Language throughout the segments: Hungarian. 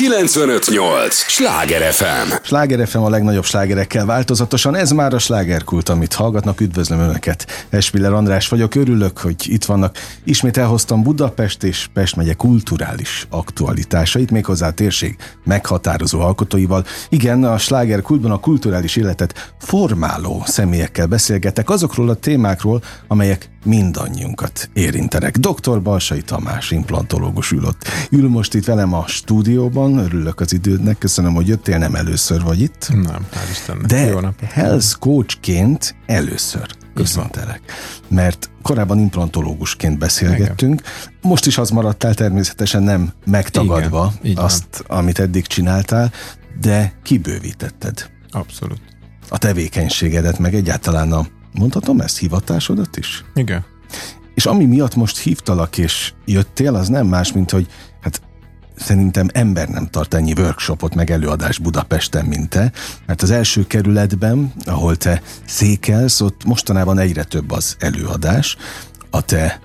958! Sláger FM! Sláger FM a legnagyobb slágerekkel változatosan, ez már a slágerkult, amit hallgatnak, üdvözlöm Önöket. Esmiller András vagyok, örülök, hogy itt vannak. Ismét elhoztam Budapest és Pest megye kulturális aktualitásait, méghozzá a térség meghatározó alkotóival. Igen, a slágerkultban a kulturális életet formáló személyekkel beszélgetek azokról a témákról, amelyek mindannyiunkat érintenek. Dr. Balsai Tamás, implantológus ül ott. Ül most itt velem a stúdióban, örülök az idődnek, köszönöm, hogy jöttél, nem először vagy itt. Nem, hál' Istennek. De Jó napot. health coachként először köszöntelek. Mert korábban implantológusként beszélgettünk, most is az maradtál természetesen nem megtagadva Igen, azt, amit eddig csináltál, de kibővítetted Abszolút. a tevékenységedet, meg egyáltalán a, mondhatom ezt, hivatásodat is? Igen. És ami miatt most hívtalak és jöttél, az nem más, mint hogy hát szerintem ember nem tart ennyi workshopot meg előadás Budapesten, mint te, mert az első kerületben, ahol te székelsz, ott mostanában egyre több az előadás, a te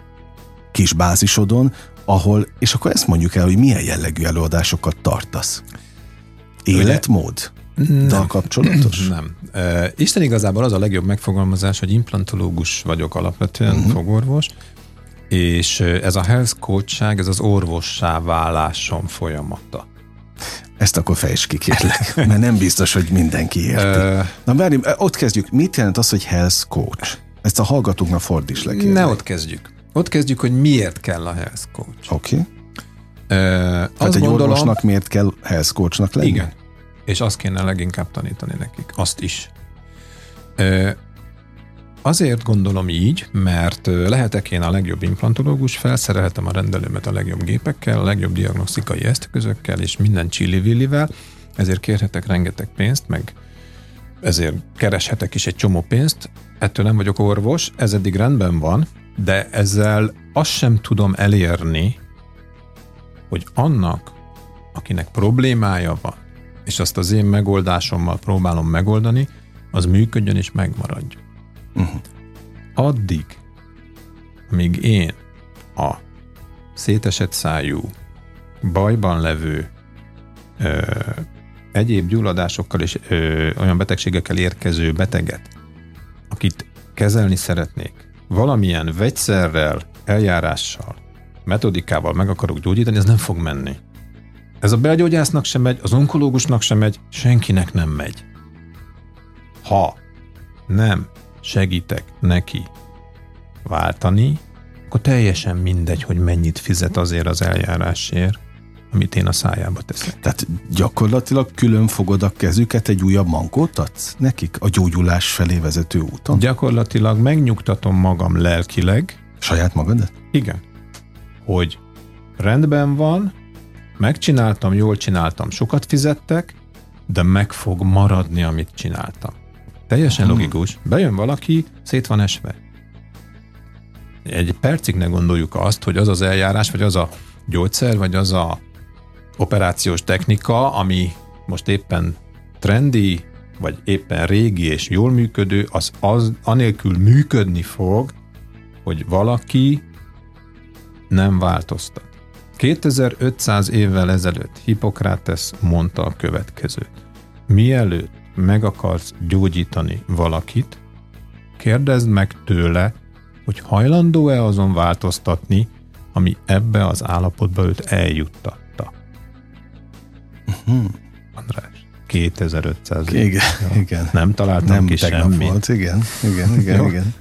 kis bázisodon, ahol, és akkor ezt mondjuk el, hogy milyen jellegű előadásokat tartasz. Életmód? Dal kapcsolatos? Nem. Uh, Isten igazából az a legjobb megfogalmazás, hogy implantológus vagyok alapvetően, uh-huh. fogorvos, és ez a health coachság, ez az orvossá válásom folyamata. Ezt akkor fejtsd ki, kérlek, mert nem biztos, hogy mindenki érti. Na várj, ott kezdjük. Mit jelent az, hogy health coach? Ezt a hallgatóknak fordíts le, kérlek. ne ott kezdjük. Ott kezdjük, hogy miért kell a health coach. Oké. Okay. Tehát azt egy gondolom, orvosnak miért kell health coachnak lenni? Igen. És azt kéne leginkább tanítani nekik. Azt is. Azért gondolom így, mert lehetek én a legjobb implantológus, felszerelhetem a rendelőmet a legjobb gépekkel, a legjobb diagnosztikai eszközökkel és minden csili ezért kérhetek rengeteg pénzt, meg ezért kereshetek is egy csomó pénzt, ettől nem vagyok orvos, ez eddig rendben van, de ezzel azt sem tudom elérni, hogy annak, akinek problémája van, és azt az én megoldásommal próbálom megoldani, az működjön és megmaradjon. Uh-huh. Addig, amíg én a szétesett szájú, bajban levő, ö, egyéb gyulladásokkal és ö, olyan betegségekkel érkező beteget, akit kezelni szeretnék, valamilyen vegyszerrel, eljárással, metodikával meg akarok gyógyítani, ez nem fog menni. Ez a belgyógyásznak sem megy, az onkológusnak sem megy, senkinek nem megy. Ha nem segítek neki váltani, akkor teljesen mindegy, hogy mennyit fizet azért az eljárásért, amit én a szájába teszek. Tehát gyakorlatilag külön fogod a kezüket, egy újabb mankót adsz nekik a gyógyulás felé vezető úton? Gyakorlatilag megnyugtatom magam lelkileg, Saját magadat? igen, hogy rendben van, megcsináltam, jól csináltam, sokat fizettek, de meg fog maradni, amit csináltam. Teljesen logikus. Bejön valaki, szét van esve. Egy percig ne gondoljuk azt, hogy az az eljárás, vagy az a gyógyszer, vagy az a operációs technika, ami most éppen trendi, vagy éppen régi és jól működő, az, az anélkül működni fog, hogy valaki nem változtat. 2500 évvel ezelőtt Hippokrates mondta a következőt. Mielőtt meg akarsz gyógyítani valakit, kérdezd meg tőle, hogy hajlandó-e azon változtatni, ami ebbe az állapotba őt eljuttatta. Hmm. András, 2500 év. Igen, igen. Nem találtam Nem ki tegnap semmit. volt, igen, igen, igen, igen.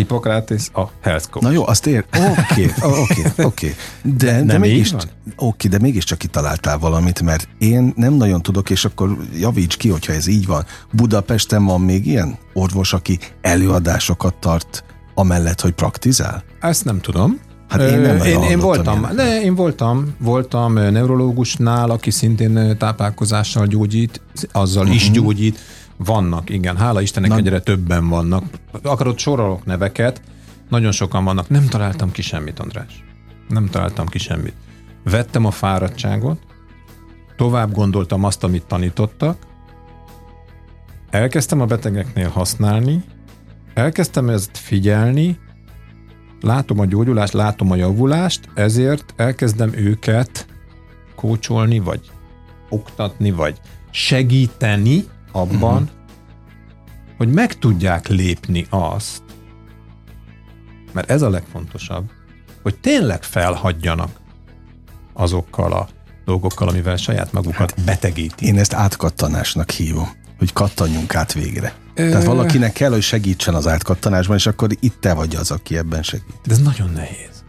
Hippokrates a health coach. Na jó, azt ér. Oké, oké, oké. De, de így mégis, oké, de mégiscsak kitaláltál valamit, mert én nem nagyon tudok, és akkor javíts ki, hogyha ez így van. Budapesten van még ilyen orvos, aki előadásokat tart, amellett, hogy praktizál? Ezt nem tudom. Hát én nem én, én voltam, de én voltam, voltam neurológusnál, aki szintén táplálkozással gyógyít, azzal uh-huh. is gyógyít. Vannak, igen, hála Istennek Na- egyre többen vannak. Akarod sorolok neveket, nagyon sokan vannak. Nem találtam ki semmit, András. Nem találtam ki semmit. Vettem a fáradtságot, tovább gondoltam azt, amit tanítottak, elkezdtem a betegeknél használni, elkezdtem ezt figyelni, látom a gyógyulást, látom a javulást, ezért elkezdem őket kócsolni, vagy oktatni, vagy segíteni abban, uh-huh. hogy meg tudják lépni azt, mert ez a legfontosabb, hogy tényleg felhagyjanak azokkal a dolgokkal, amivel saját magukat hát, betegítik. Én ezt átkattanásnak hívom, hogy kattanjunk át végre. Ö... Tehát valakinek kell, hogy segítsen az átkattanásban, és akkor itt te vagy az, aki ebben segít. De ez nagyon nehéz.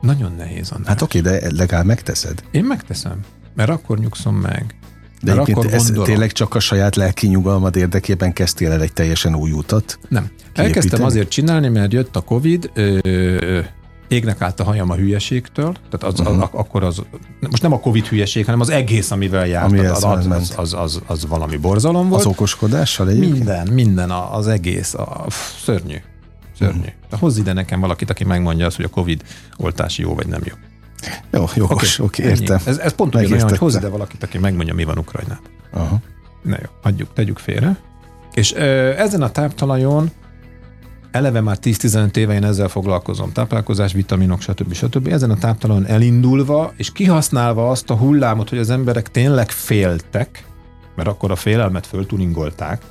Nagyon nehéz, András. Hát oké, de legalább megteszed. Én megteszem, mert akkor nyugszom meg. De mert akkor ez gondolom. tényleg csak a saját lelki nyugalmad érdekében kezdtél el egy teljesen új utat? Nem. Kiépíteni? Elkezdtem azért csinálni, mert jött a Covid, ö, égnek állt a hajam a hülyeségtől, tehát az, uh-huh. az, akkor az, most nem a Covid hülyeség, hanem az egész, amivel járt, Ami az, az, az, az, az, az valami borzalom volt. Az okoskodással egyébként? Minden, minden, az egész, a, pff, szörnyű. Szörnyű. Uh-huh. Hozz ide nekem valakit, aki megmondja azt, hogy a Covid oltási jó vagy nem jó. Jó, jó, oké, okay, okay, értem. Ez, ez pont olyan, hogy hozz ide valakit, aki megmondja, mi van Ukrajnában. Uh-huh. Na jó, hagyjuk, tegyük félre. És ö, ezen a táptalajon eleve már 10-15 éve én ezzel foglalkozom, táplálkozás, vitaminok, stb. stb. Ezen a táptalon elindulva, és kihasználva azt a hullámot, hogy az emberek tényleg féltek, mert akkor a félelmet föltuningolták,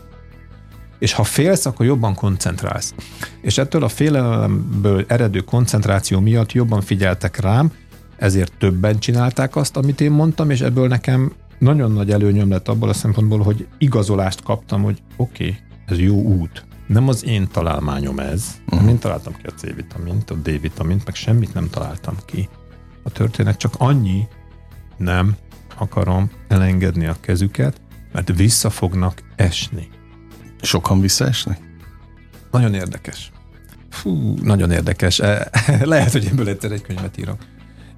és ha félsz, akkor jobban koncentrálsz. És ettől a félelemből eredő koncentráció miatt jobban figyeltek rám, ezért többen csinálták azt, amit én mondtam, és ebből nekem nagyon nagy előnyöm lett abból a szempontból, hogy igazolást kaptam, hogy oké, okay, ez jó út nem az én találmányom ez. Uh-huh. Én találtam ki a C-vitamint, a D-vitamint, meg semmit nem találtam ki. A történet csak annyi, nem akarom elengedni a kezüket, mert vissza fognak esni. Sokan visszaesnek? Nagyon érdekes. Fú, nagyon érdekes. E, lehet, hogy ebből egyszer egy könyvet írok.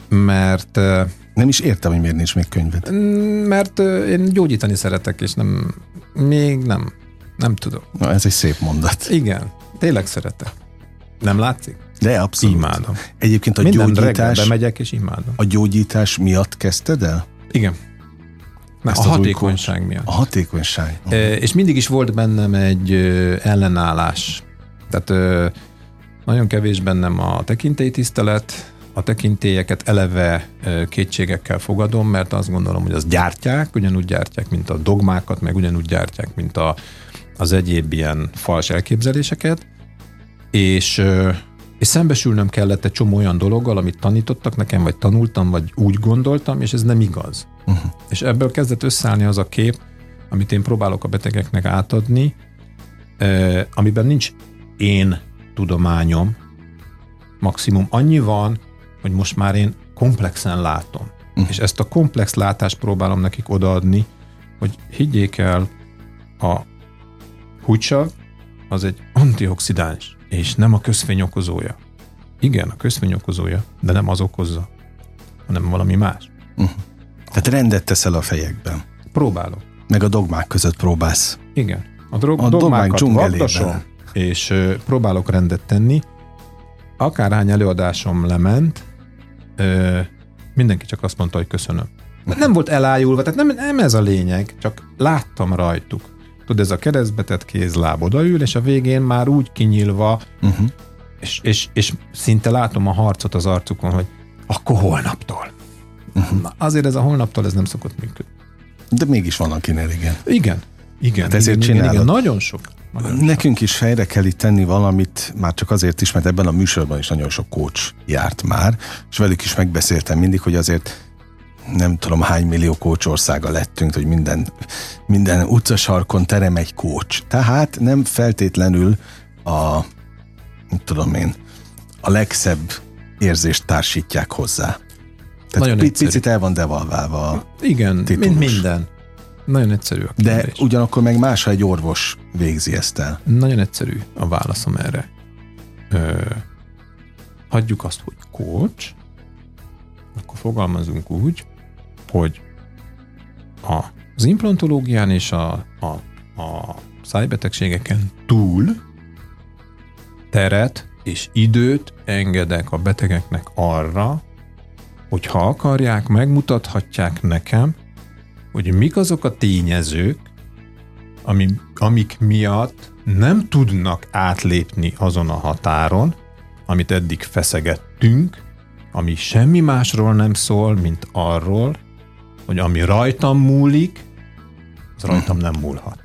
Mert... Nem is értem, hogy miért nincs még könyvet. Mert én gyógyítani szeretek, és nem, még nem. Nem tudom. Na, ez egy szép mondat. Igen, tényleg szeretek. Nem látszik? De abszolút. Imádom. Egyébként a Minden gyógyítás... bemegyek és imádom. A gyógyítás miatt kezdted el? Igen. Ezt a hatékonyság miatt. A hatékonyság. E, és mindig is volt bennem egy ellenállás. Tehát nagyon kevés bennem a tekintélytisztelet, a tekintélyeket eleve kétségekkel fogadom, mert azt gondolom, hogy azt gyártják, ugyanúgy gyártják, mint a dogmákat, meg ugyanúgy gyártják, mint a az egyéb ilyen fals elképzeléseket, és, és szembesülnöm kellett egy csomó olyan dologgal, amit tanítottak nekem, vagy tanultam, vagy úgy gondoltam, és ez nem igaz. Uh-huh. És ebből kezdett összeállni az a kép, amit én próbálok a betegeknek átadni, amiben nincs én tudományom, maximum annyi van, hogy most már én komplexen látom. Uh-huh. És ezt a komplex látást próbálom nekik odaadni, hogy higgyék el, a húgysav az egy antioxidáns, és nem a közfény okozója. Igen, a közfény okozója, de nem az okozza, hanem valami más. Uh-huh. Tehát rendet teszel a fejekben. Próbálok. Meg a dogmák között próbálsz. Igen. A, drog, a dogmákat vagdasom, és próbálok rendet tenni. Akárhány előadásom lement, uh, mindenki csak azt mondta, hogy köszönöm. Nem volt elájulva, tehát nem, nem ez a lényeg, csak láttam rajtuk tudod, ez a keresztbetett kéz láb odaül, és a végén már úgy kinyilva, uh-huh. és, és, és szinte látom a harcot az arcukon, hogy akkor holnaptól. Uh-huh. Na, azért ez a holnaptól ez nem szokott működni. De mégis van, akinek igen. Igen. Igen, hát ezért igen, igen, igen, nagyon sok. Nekünk is fejre kell itt tenni valamit, már csak azért is, mert ebben a műsorban is nagyon sok coach járt már, és velük is megbeszéltem mindig, hogy azért nem tudom hány millió kócsországa lettünk, hogy minden, minden utcasarkon terem egy kócs. Tehát nem feltétlenül a, tudom én, a legszebb érzést társítják hozzá. Tehát Nagyon p- picit el van devalválva a Igen, titulus. mint minden. Nagyon egyszerű a kérdés. De ugyanakkor meg más, ha egy orvos végzi ezt el. Nagyon egyszerű a válaszom erre. Ö, hagyjuk azt, hogy coach, akkor fogalmazunk úgy, hogy a, az implantológián és a, a, a szájbetegségeken túl teret és időt engedek a betegeknek arra, hogy ha akarják, megmutathatják nekem, hogy mik azok a tényezők, ami, amik miatt nem tudnak átlépni azon a határon, amit eddig feszegettünk, ami semmi másról nem szól, mint arról, hogy ami rajtam múlik, az rajtam nem múlhat.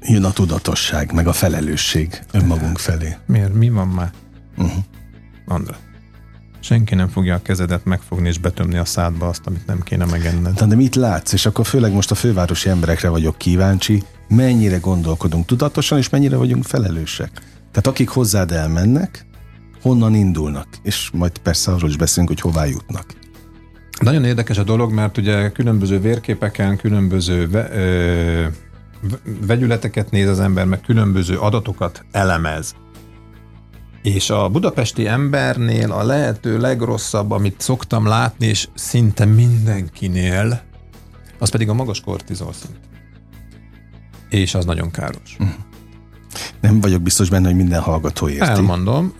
Jön a tudatosság, meg a felelősség önmagunk felé. Miért? Mi van már? Uh-huh. András. Senki nem fogja a kezedet megfogni és betömni a szádba azt, amit nem kéne megenned. De, de mit látsz? És akkor főleg most a fővárosi emberekre vagyok kíváncsi, mennyire gondolkodunk tudatosan, és mennyire vagyunk felelősek. Tehát akik hozzád elmennek, honnan indulnak, és majd persze arról is beszélünk, hogy hová jutnak. Nagyon érdekes a dolog, mert ugye különböző vérképeken, különböző ve, ö, vegyületeket néz az ember, meg különböző adatokat elemez. És a budapesti embernél a lehető legrosszabb, amit szoktam látni, és szinte mindenkinél, az pedig a magas kortizol szint. És az nagyon káros. Uh-huh. Nem vagyok biztos benne, hogy minden hallgató érti. Elmondom.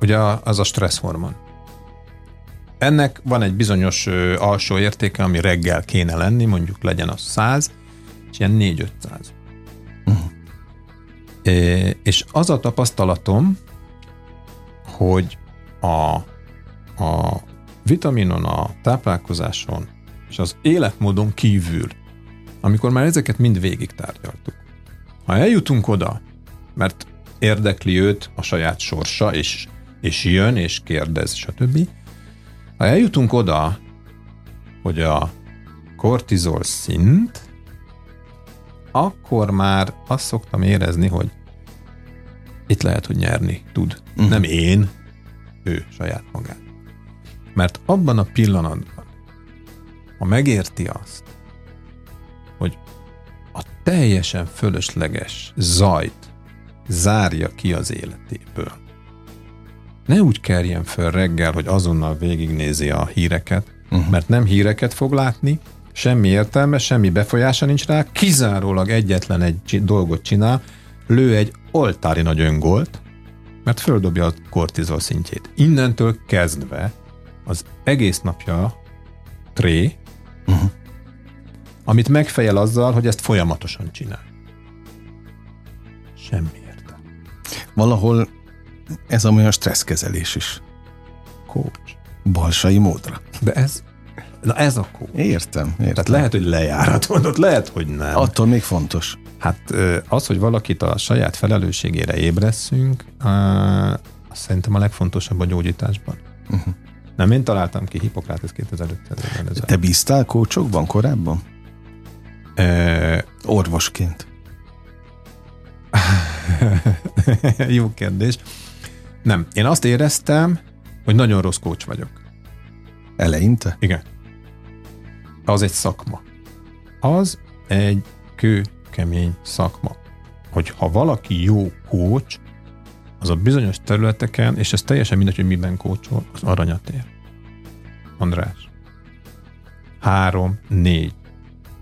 ugye az a stresszhormon. Ennek van egy bizonyos alsó értéke, ami reggel kéne lenni, mondjuk legyen az 100, és ilyen 4-500. Uh-huh. És az a tapasztalatom, hogy a, a vitaminon, a táplálkozáson és az életmódon kívül, amikor már ezeket mind végig tárgyaltuk, ha eljutunk oda, mert érdekli őt a saját sorsa, és, és jön, és kérdez, stb. Ha eljutunk oda, hogy a kortizol szint, akkor már azt szoktam érezni, hogy itt lehet, hogy nyerni tud. Uh-huh. Nem én, ő saját magát. Mert abban a pillanatban, ha megérti azt, hogy a teljesen fölösleges zajt zárja ki az életéből, ne úgy kerjen föl reggel, hogy azonnal végignézi a híreket, uh-huh. mert nem híreket fog látni, semmi értelme, semmi befolyása nincs rá, kizárólag egyetlen egy dolgot csinál, lő egy oltári nagy öngolt, mert földobja a kortizol szintjét. Innentől kezdve az egész napja tré, uh-huh. amit megfejel azzal, hogy ezt folyamatosan csinál. Semmi értelme. Valahol ez a olyan stresszkezelés is. Coach. Balsai módra. De ez, na ez a coach. Értem, értem. Tehát lehet, hogy lejáratod, ott lehet, hogy nem. Attól még fontos. Hát az, hogy valakit a saját felelősségére ébresszünk, az szerintem a legfontosabb a gyógyításban. Uh-huh. Nem én találtam ki, Hippokrates 2500 évvel Te bíztál kócsokban korábban? E... Orvosként. Jó kérdés. Nem, én azt éreztem, hogy nagyon rossz kócs vagyok. Eleinte? Igen. Az egy szakma. Az egy kő kemény szakma. Hogy ha valaki jó kócs, az a bizonyos területeken, és ez teljesen mindegy, hogy miben kócsol, az aranyat ér. András. Három, négy.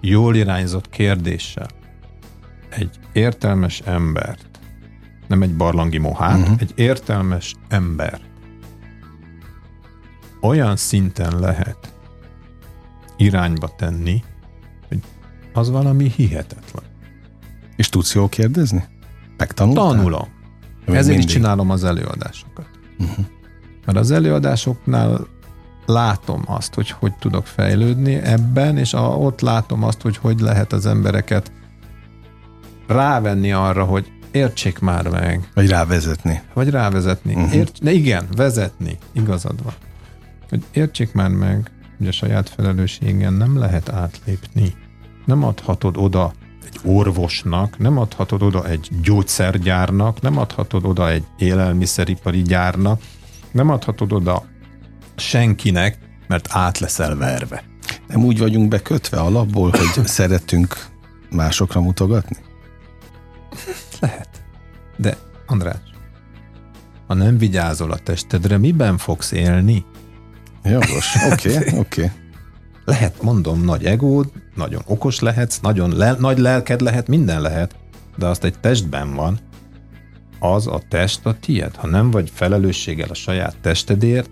Jól irányzott kérdéssel egy értelmes embert, nem egy barlangi mohát, uh-huh. egy értelmes embert olyan szinten lehet irányba tenni, hogy az valami hihetetlen. És tudsz jól kérdezni? Megtanultál? Tanulom. Még Ezért mindig. is csinálom az előadásokat. Uh-huh. Mert az előadásoknál látom azt, hogy hogy tudok fejlődni ebben, és a, ott látom azt, hogy hogy lehet az embereket rávenni arra, hogy értsék már meg. Vagy rávezetni. Vagy rávezetni. Uh-huh. Ért, ne igen, vezetni. Igazad van. Hogy értsék már meg, hogy a saját felelősségen nem lehet átlépni. Nem adhatod oda egy orvosnak, nem adhatod oda egy gyógyszergyárnak, nem adhatod oda egy élelmiszeripari gyárnak, nem adhatod oda senkinek, mert át leszel verve. Nem úgy vagyunk bekötve alapból, hogy szeretünk másokra mutogatni? Lehet. De, András, ha nem vigyázol a testedre, miben fogsz élni? Jogos, oké, okay, oké. Okay. Lehet, mondom, nagy egód, nagyon okos lehetsz, nagyon le- nagy lelked lehet, minden lehet, de azt egy testben van, az a test a tied. Ha nem vagy felelősséggel a saját testedért,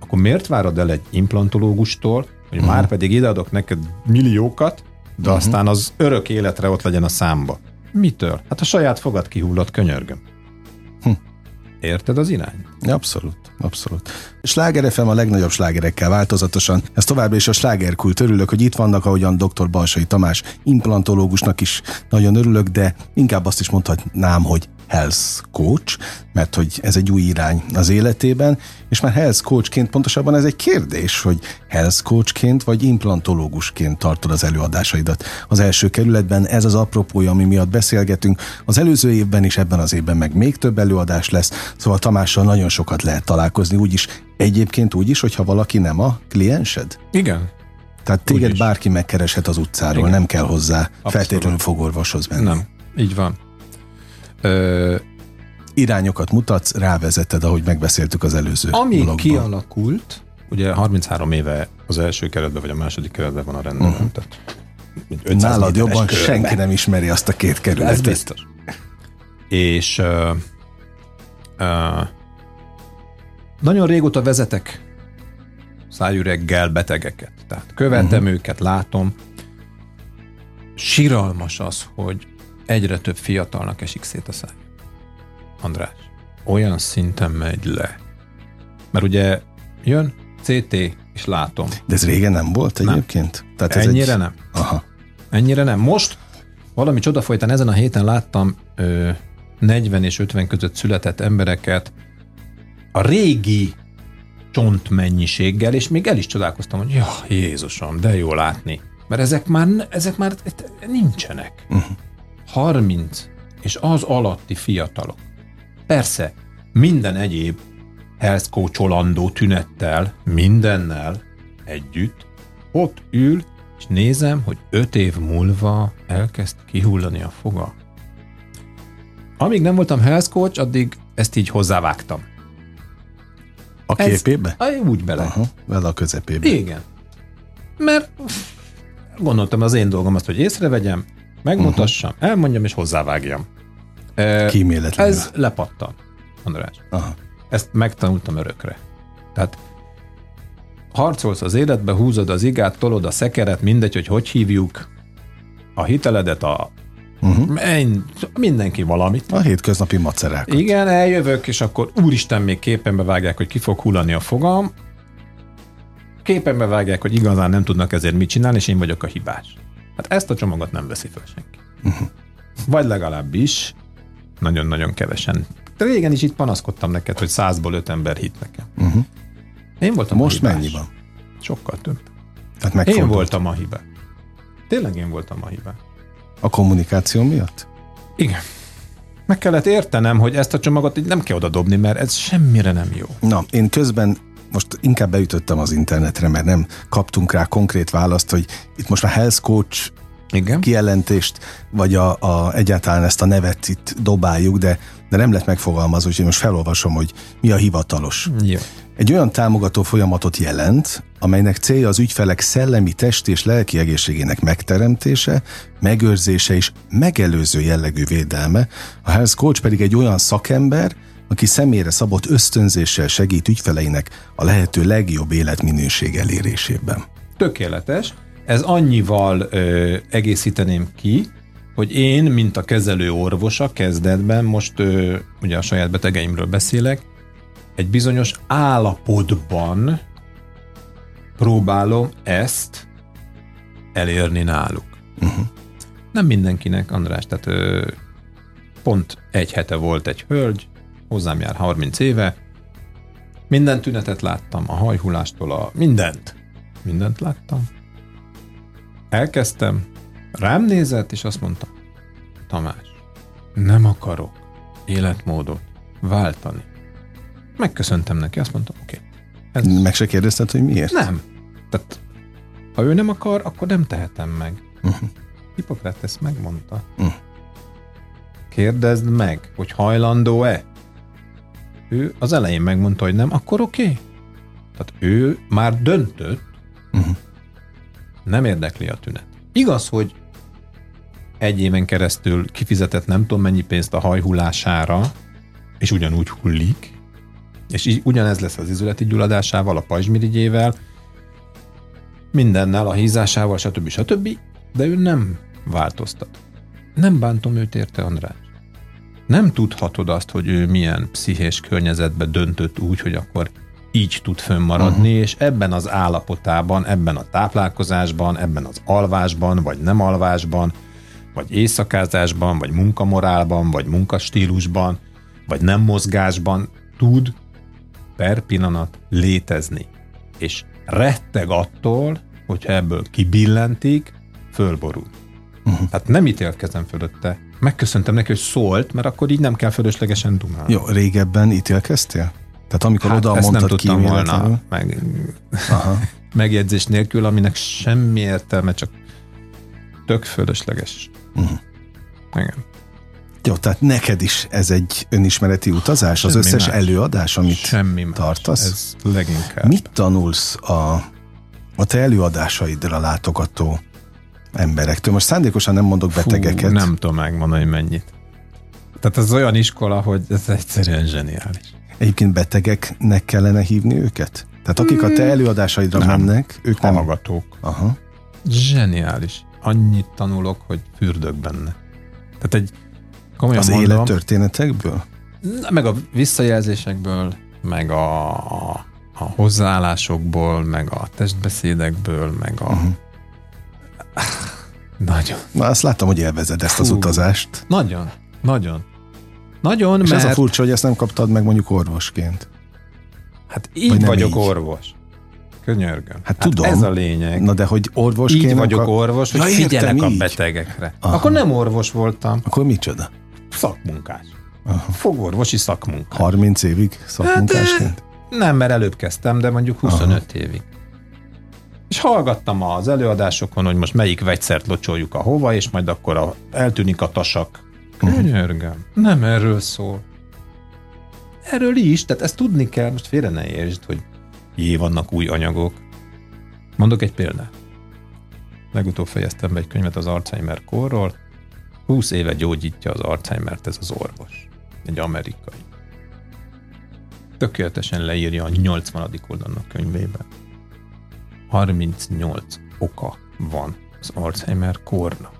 akkor miért várod el egy implantológustól, hogy uh-huh. már pedig ideadok neked milliókat, de uh-huh. aztán az örök életre ott legyen a számba. Mitől? Hát a saját fogad kihullott könyörgöm. Hm. Érted az irányt? Abszolút, abszolút. Sláger FM a legnagyobb slágerekkel változatosan. Ez továbbra is a slágerkult. Örülök, hogy itt vannak, ahogyan dr. Balsai Tamás implantológusnak is nagyon örülök, de inkább azt is mondhatnám, hogy health coach, mert hogy ez egy új irány az életében, és már health coachként pontosabban ez egy kérdés, hogy health coachként vagy implantológusként tartod az előadásaidat. Az első kerületben ez az apropója, ami miatt beszélgetünk. Az előző évben is ebben az évben meg még több előadás lesz, szóval Tamással nagyon sokat lehet találkozni, úgyis egyébként úgy is, hogyha valaki nem a kliensed? Igen. Tehát téged bárki megkereshet az utcáról, Igen. nem kell hozzá Abszolút. feltétlenül fogorvoshoz menni. Nem, így van. Ö, irányokat mutatsz, rávezeted, ahogy megbeszéltük az előző Ami blogban. kialakult, ugye 33 éve az első keretben vagy a második keretben van a rendelem, uh-huh. tehát Nálad jobban körbe. senki nem ismeri azt a két kerületet. Ez biztos. És uh, uh, nagyon régóta vezetek szájüreggel betegeket. Tehát követem uh-huh. őket, látom. Siralmas az, hogy egyre több fiatalnak esik szét a száj. András, olyan szinten megy le. Mert ugye jön CT, és látom. De ez régen nem volt egyébként? Nem. Tehát ez Ennyire egy... nem. Aha. Ennyire nem. Most valami csoda folytán ezen a héten láttam ö, 40 és 50 között született embereket a régi csontmennyiséggel, és még el is csodálkoztam, hogy ja, Jézusom, de jó látni. Mert ezek már, ezek már nincsenek. Uh-huh. 30 és az alatti fiatalok. Persze, minden egyéb health coacholandó tünettel, mindennel együtt, ott ül, és nézem, hogy öt év múlva elkezd kihullani a foga. Amíg nem voltam health coach, addig ezt így hozzávágtam. A képébe? Ez, úgy bele. Aha, vele a közepébe. Igen. Mert gondoltam az én dolgom azt, hogy észrevegyem, megmutassam, uh-huh. elmondjam és hozzávágjam. Kíméletlenül. Ez lepattan, András. Aha. Ezt megtanultam örökre. Tehát harcolsz az életbe, húzod az igát, tolod a szekeret, mindegy, hogy hogy hívjuk, a hiteledet, a Uh-huh. mindenki valamit. A hétköznapi macerákat. Igen, eljövök, és akkor úristen még képenbe vágják, hogy ki fog hullani a fogam. Képenbe vágják, hogy igazán nem tudnak ezért mit csinálni, és én vagyok a hibás. Hát ezt a csomagot nem veszi fel senki. Uh-huh. Vagy legalábbis nagyon-nagyon kevesen. De régen is itt panaszkodtam neked, hogy százból öt ember hit nekem. Uh-huh. Én voltam Most mennyi van? Sokkal több. Tehát én voltam a hibás. Tényleg én voltam a hibás. A kommunikáció miatt? Igen. Meg kellett értenem, hogy ezt a csomagot így nem kell oda dobni, mert ez semmire nem jó. Na, én közben most inkább beütöttem az internetre, mert nem kaptunk rá konkrét választ, hogy itt most a health coach igen. kijelentést, vagy a, a, egyáltalán ezt a nevet itt dobáljuk, de, de nem lett megfogalmazva, úgyhogy most felolvasom, hogy mi a hivatalos. Jó. Egy olyan támogató folyamatot jelent, amelynek célja az ügyfelek szellemi, testi és lelki egészségének megteremtése, megőrzése és megelőző jellegű védelme, a health coach pedig egy olyan szakember, aki személyre szabott ösztönzéssel segít ügyfeleinek a lehető legjobb életminőség elérésében. Tökéletes. Ez annyival ö, egészíteném ki, hogy én, mint a kezelő orvosa kezdetben, most ö, ugye a saját betegeimről beszélek, egy bizonyos állapotban próbálom ezt elérni náluk. Uh-huh. Nem mindenkinek, András, tehát ö, pont egy hete volt egy hölgy, hozzám jár 30 éve, minden tünetet láttam, a hajhulástól a mindent. Mindent láttam. Elkezdtem, rám nézett, és azt mondta, Tamás, nem akarok életmódot váltani. Megköszöntem neki, azt mondtam, oké. Okay. Ez... Meg se kérdezted, hogy miért? Nem. Tehát, ha ő nem akar, akkor nem tehetem meg. Uh-huh. Hippokrates megmondta. Uh-huh. Kérdezd meg, hogy hajlandó-e? Ő az elején megmondta, hogy nem, akkor oké. Okay. Tehát ő már döntött, uh-huh. nem érdekli a tünet. Igaz, hogy egy éven keresztül kifizetett nem tudom mennyi pénzt a hajhullására, és ugyanúgy hullik, és így ugyanez lesz az izületi gyulladásával, a pajzsmirigyével, mindennel, a hízásával, stb. stb. De ő nem változtat. Nem bántom őt érte, András. Nem tudhatod azt, hogy ő milyen pszichés környezetbe döntött úgy, hogy akkor így tud fönnmaradni, uh-huh. és ebben az állapotában, ebben a táplálkozásban, ebben az alvásban, vagy nem alvásban, vagy éjszakázásban, vagy munkamorálban, vagy munkastílusban, vagy nem mozgásban tud per pillanat létezni. És retteg attól, hogyha ebből kibillentik, fölborul. Uh-huh. Tehát nem ítélkezem fölötte. Megköszöntem neki, hogy szólt, mert akkor így nem kell fölöslegesen dumálni. Jó, régebben ítélkeztél? Tehát amikor hát oda mondtad nem tudtam volna meg, Aha. megjegyzés nélkül, aminek semmi értelme, csak tök fölösleges. Uh-huh. Igen. Jó, tehát neked is ez egy önismereti utazás, Semmi az összes más. előadás, amit Semmi más. tartasz? Ez leginkább. Mit tanulsz a, a te előadásaidra látogató emberektől? Most szándékosan nem mondok betegeket. Fú, nem tudom megmondani, mennyit. Tehát ez olyan iskola, hogy ez egyszerűen zseniális. Egyébként betegeknek kellene hívni őket? Tehát akik a te hmm. előadásaidra nem. mennek, ők nem... Hallgatók. Aha. Zseniális. Annyit tanulok, hogy fürdök benne. Tehát egy komolyan Az mondom, élettörténetekből? Meg a visszajelzésekből, meg a, a, a hozzáállásokból, meg a testbeszédekből, meg a... Uh-huh. Nagyon. Na, azt látom, hogy élvezed ezt Fú, az utazást. Nagyon, nagyon. Nagyon, És mert... ez a furcsa, hogy ezt nem kaptad meg mondjuk orvosként. Hát így vagyok így? orvos. Könyörgöm. Hát, hát tudom. Ez a lényeg. Na de hogy orvosként... Így vagyok a... orvos, hogy ja, figyelek a betegekre. Aha. Akkor nem orvos voltam. Akkor micsoda? Szakmunkás. Aha. Fogorvosi szakmunkás. 30 évig szakmunkásként? Hát, nem, mert előbb kezdtem, de mondjuk 25 Aha. évig. És hallgattam az előadásokon, hogy most melyik vegyszert locsoljuk a hova, és majd akkor a, eltűnik a tasak. Könyörgöm. Nem erről szól. Erről is, tehát ezt tudni kell, most félre ne értsd, hogy jé, vannak új anyagok. Mondok egy példát. Legutóbb fejeztem be egy könyvet az Alzheimer korról. 20 éve gyógyítja az Alzheimer-t ez az orvos. Egy amerikai. Tökéletesen leírja a 80. oldalnak könyvében. 38 oka van az Alzheimer kornak.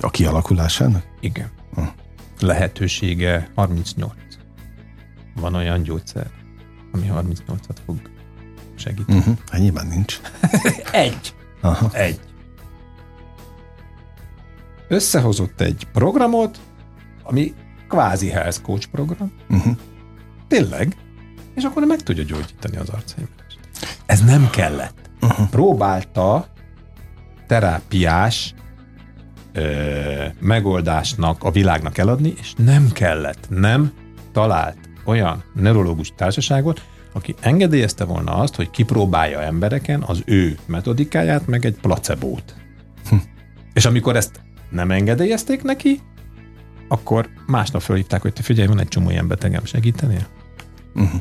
A kialakulásának? Igen. Hm. Lehetősége 38. Van olyan gyógyszer, ami 38-at fog segíteni. Uh-huh. Hát nyilván nincs. egy. Aha. Egy. Összehozott egy programot, ami kvázi health coach program. Uh-huh. Tényleg. És akkor meg tudja gyógyítani az arcaimat. Ez nem kellett. Uh-huh. Próbálta terápiás ö, megoldásnak a világnak eladni, és nem kellett, nem talált olyan neurológus társaságot, aki engedélyezte volna azt, hogy kipróbálja embereken az ő metodikáját, meg egy placebót. Hm. És amikor ezt nem engedélyezték neki, akkor másnap fölhívták, hogy te figyelj, van egy csomó ilyen betegem, segítenél? Uh-huh.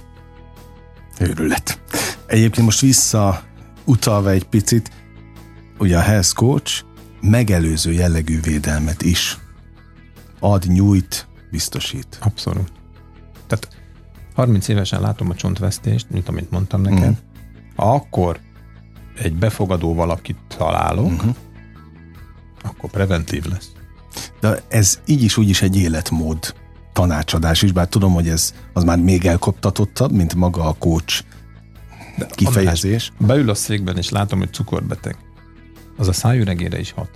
Őrület. Egyébként most vissza utalva egy picit, ugye a health coach megelőző jellegű védelmet is ad, nyújt, biztosít. Abszolút. Tehát 30 évesen látom a csontvesztést, mint amit mondtam neked. Mm. Ha akkor egy befogadó valakit találok, mm-hmm. akkor preventív lesz. De ez így is úgy is egy életmód tanácsadás is, bár tudom, hogy ez az már még elkoptatottabb, mint maga a coach De kifejezés. András, beül a székben, és látom, hogy cukorbeteg. Az a szájüregére is hat.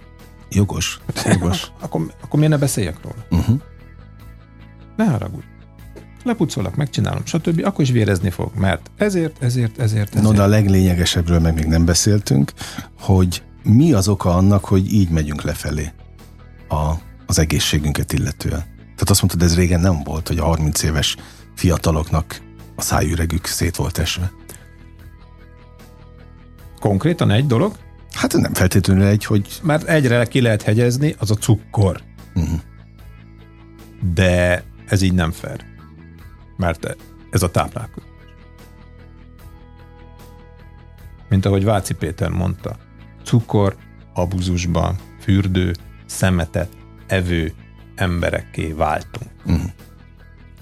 Jogos. Jogos. akkor, akkor miért ne beszéljek róla? Uh-huh. Ne haragudj lepucolok, megcsinálom, stb., akkor is vérezni fog, mert ezért, ezért, ezért, ezért. No, de a leglényegesebbről meg még nem beszéltünk, hogy mi az oka annak, hogy így megyünk lefelé a, az egészségünket illetően. Tehát azt mondtad, ez régen nem volt, hogy a 30 éves fiataloknak a szájüregük szét volt esve. Konkrétan egy dolog? Hát nem feltétlenül egy, hogy... Mert egyre ki lehet hegyezni, az a cukor. Uh-huh. De ez így nem fair mert ez a táplálkozás. Mint ahogy Váci Péter mondta, cukor, abuzusban, fürdő, szemetet, evő emberekké váltunk. Uh-huh.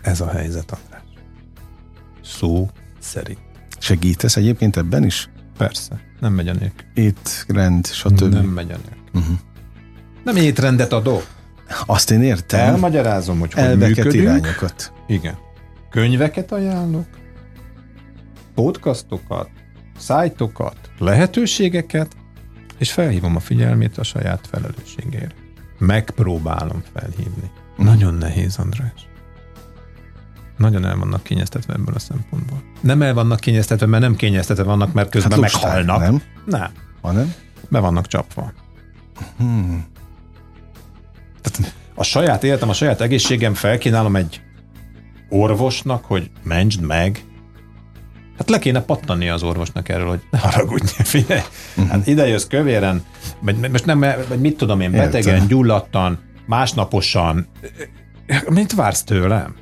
Ez a helyzet, András. Szó szerint. Segítesz egyébként ebben is? Persze, nem megy a nélkül. Étrend, stb. Nem megy a nélkül. Uh-huh. Nem étrendet adok, Azt én értem. Elmagyarázom, hogy hogy Elveket, működünk. irányokat. Igen. Könyveket ajánlok, podcastokat, szájtokat, lehetőségeket, és felhívom a figyelmét a saját felelősségére. Megpróbálom felhívni. Mhm. Nagyon nehéz, András. Nagyon el vannak kényeztetve ebből a szempontból. Nem el vannak kényeztetve, mert nem kényeztetve vannak, mert közben hát lusták, meghalnak. Nem? nem. Hanem? Be vannak csapva. Hmm. A saját életem, a saját egészségem felkínálom egy orvosnak, hogy mentsd meg. Hát le kéne pattani az orvosnak erről, hogy ne haragudj, figyelj. Hát ide jössz kövéren, vagy most nem, vagy mit tudom én, betegen, Értem. gyulladtan, másnaposan. Mit vársz tőlem?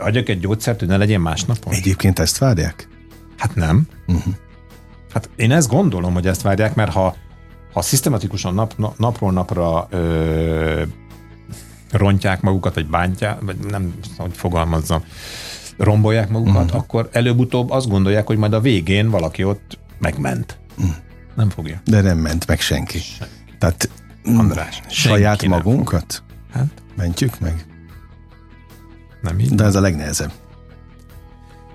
Adjak egy gyógyszert, hogy ne legyen másnapon? Egyébként ezt várják? Hát nem. Uh-huh. Hát én ezt gondolom, hogy ezt várják, mert ha, ha szisztematikusan nap, na- napról napra ö, rontják magukat, vagy bántják, vagy nem, hogy fogalmazzam, rombolják magukat, uh-huh. akkor előbb-utóbb azt gondolják, hogy majd a végén valaki ott megment. Uh-huh. Nem fogja. De nem ment meg senki. Senki. Tehát András, saját magunkat Hát mentjük meg? Nem így. De ez a legnehezebb.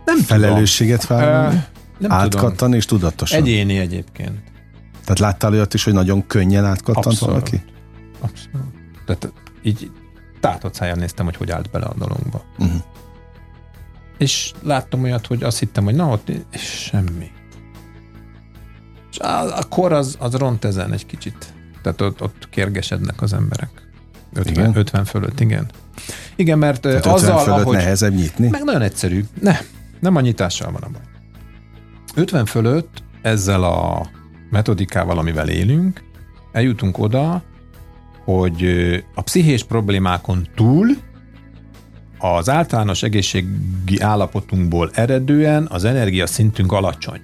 nem Felelősséget vállalni, Ö, nem tudom. és tudatosan. Egyéni egyébként. Tehát láttál olyat is, hogy nagyon könnyen átkattant Abszolút. valaki? Abszolút. Tehát így tátott száján néztem, hogy hogy állt bele a dologba. Uh-huh. És láttam olyat, hogy azt hittem, hogy na ott és semmi. És a, a kor az, az ront ezen egy kicsit. Tehát ott, ott kérgesednek az emberek. 50, Igen? 50 fölött, igen. Igen, mert Tehát Tehát 50 azzal, fölött ahogy... nehezebb nyitni? Meg nagyon egyszerű. Ne, nem a nyitással van a baj. 50 fölött ezzel a metodikával, amivel élünk, eljutunk oda, hogy a pszichés problémákon túl az általános egészségi állapotunkból eredően az energiaszintünk alacsony.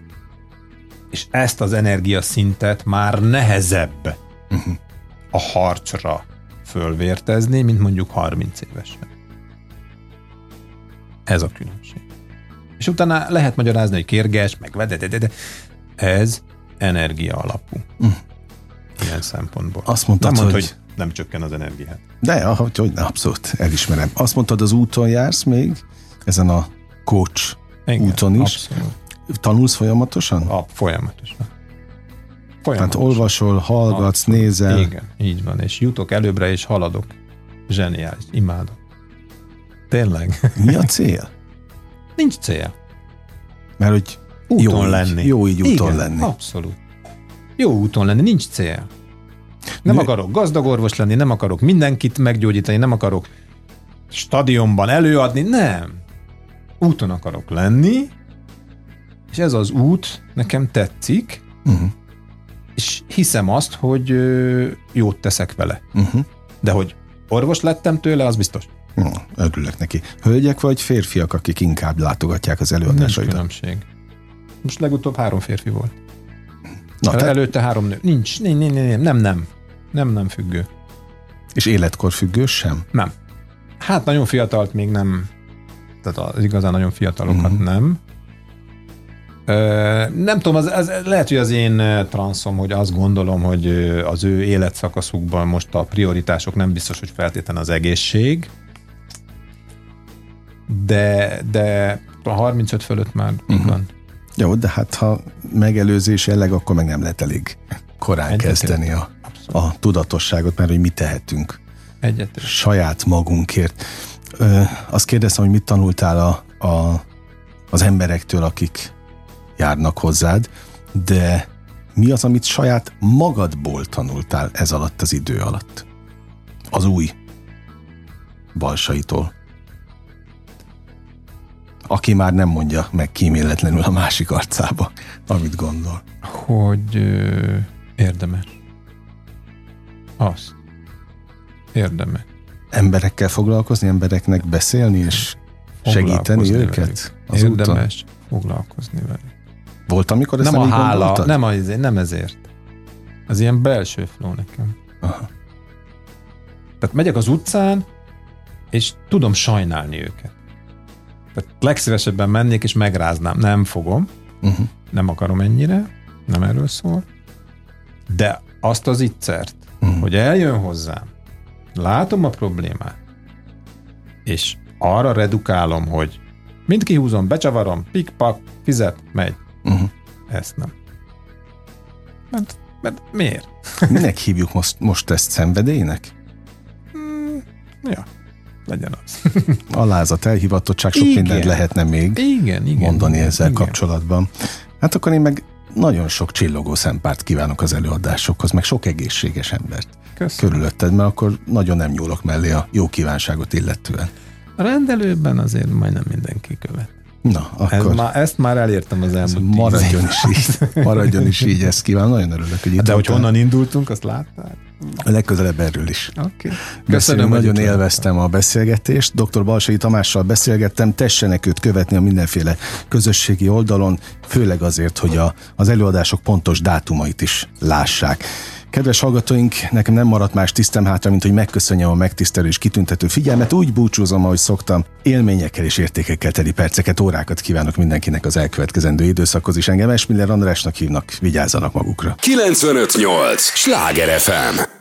És ezt az energiaszintet már nehezebb Uh-huh. a harcra fölvértezni, mint mondjuk 30 évesen. Ez a különbség. És utána lehet magyarázni, hogy kérges, meg de, de. Ez energia alapú. Mm. Ilyen szempontból. Azt mondtad, nem mondd, hogy... hogy nem csökken az energiát. De, ahogy, hogy abszolút, elismerem. Azt mondtad, az úton jársz még, ezen a coach Igen, úton is. Abszolút. Tanulsz folyamatosan? A, folyamatosan. Tehát Folyamatosan. olvasol, hallgatsz, Abszolút. nézel. Igen, így van. És jutok előbbre, és haladok. Zseniális. Imádok. Tényleg. Mi a cél? Nincs cél. Mert hogy Úton jó így, lenni. Jó így úton Igen, lenni. Abszolút. Jó úton lenni, nincs cél. Nem Nő- akarok gazdag orvos lenni, nem akarok mindenkit meggyógyítani, nem akarok stadionban előadni, nem. Úton akarok lenni, és ez az út nekem tetszik, Uh-huh. És hiszem azt, hogy jót teszek vele. Uh-huh. De hogy orvos lettem tőle, az biztos. Hm, örülök neki. Hölgyek vagy férfiak, akik inkább látogatják az Nincs előadásaidat? különbség. Most legutóbb három férfi volt. Na, te, előtte három nő. Nincs, nincs, nincs, nincs, nem, nem. Nem, nem függő. és életkor függő sem? Nem. Hát nagyon fiatalt még nem, tehát az igazán nagyon fiatalokat Mhm. nem. Ö, nem tudom, az, az, lehet, hogy az én transzom, hogy azt gondolom, hogy az ő életszakaszukban most a prioritások nem biztos, hogy feltétlen az egészség, de, de a 35 fölött már uh-huh. van. Jó, de hát ha megelőzés jelleg, akkor meg nem lehet elég korán Egyetértek. kezdeni a, a tudatosságot, mert hogy mit tehetünk Egyetért. saját magunkért. Ö, azt kérdeztem, hogy mit tanultál a, a, az emberektől, akik járnak hozzád, de mi az, amit saját magadból tanultál ez alatt az idő alatt? Az új balsaitól. Aki már nem mondja meg kíméletlenül a másik arcába, amit gondol. Hogy ö, érdemes. Az. Érdemes. Emberekkel foglalkozni, embereknek beszélni és segíteni őket velük. az úton. Érdemes foglalkozni velük. Volt, amikor ezt nem a hála, gondoltad? nem, az, nem ezért. Az ilyen belső flow nekem. Aha. Tehát megyek az utcán, és tudom sajnálni őket. Tehát legszívesebben mennék, és megráznám. Nem fogom, Uh-huh. nem akarom ennyire, nem erről szól. De azt az ittszert, Mhm. hogy eljön hozzám, látom a problémát, és arra redukálom, hogy mind kihúzom, becsavarom, pik-pak, fizet, megy. Uh-huh. Ezt nem. Mert, mert miért? Minek hívjuk most, most ezt szenvedélynek? Mm, ja, legyen az. Alázat, elhivatottság, sok igen. mindent lehetne még igen, igen, mondani igen, ezzel igen. kapcsolatban. Hát akkor én meg nagyon sok csillogó szempárt kívánok az előadásokhoz, meg sok egészséges embert Köszönöm. körülötted, mert akkor nagyon nem nyúlok mellé a jó kívánságot illetően. A rendelőben azért majdnem mindenki követ. Na, akkor... Ez már, ezt már elértem az elmúlt Maradjon is így. Maradjon is így, ezt kívánom. Nagyon örülök, hogy itt De hogy honnan indultunk, azt láttál? A legközelebb erről is. Okay. Köszönöm, nagyon élveztem a beszélgetést. Dr. Balsai Tamással beszélgettem, tessenek őt követni a mindenféle közösségi oldalon, főleg azért, hogy a, az előadások pontos dátumait is lássák. Kedves hallgatóink, nekem nem maradt más tisztem hátra, mint hogy megköszönjem a megtisztelő és kitüntető figyelmet. Úgy búcsúzom, ahogy szoktam. Élményekkel és értékekkel teli perceket, órákat kívánok mindenkinek az elkövetkezendő időszakhoz is. Engem Esmiller Andrásnak hívnak, vigyázzanak magukra. 958! Sláger FM!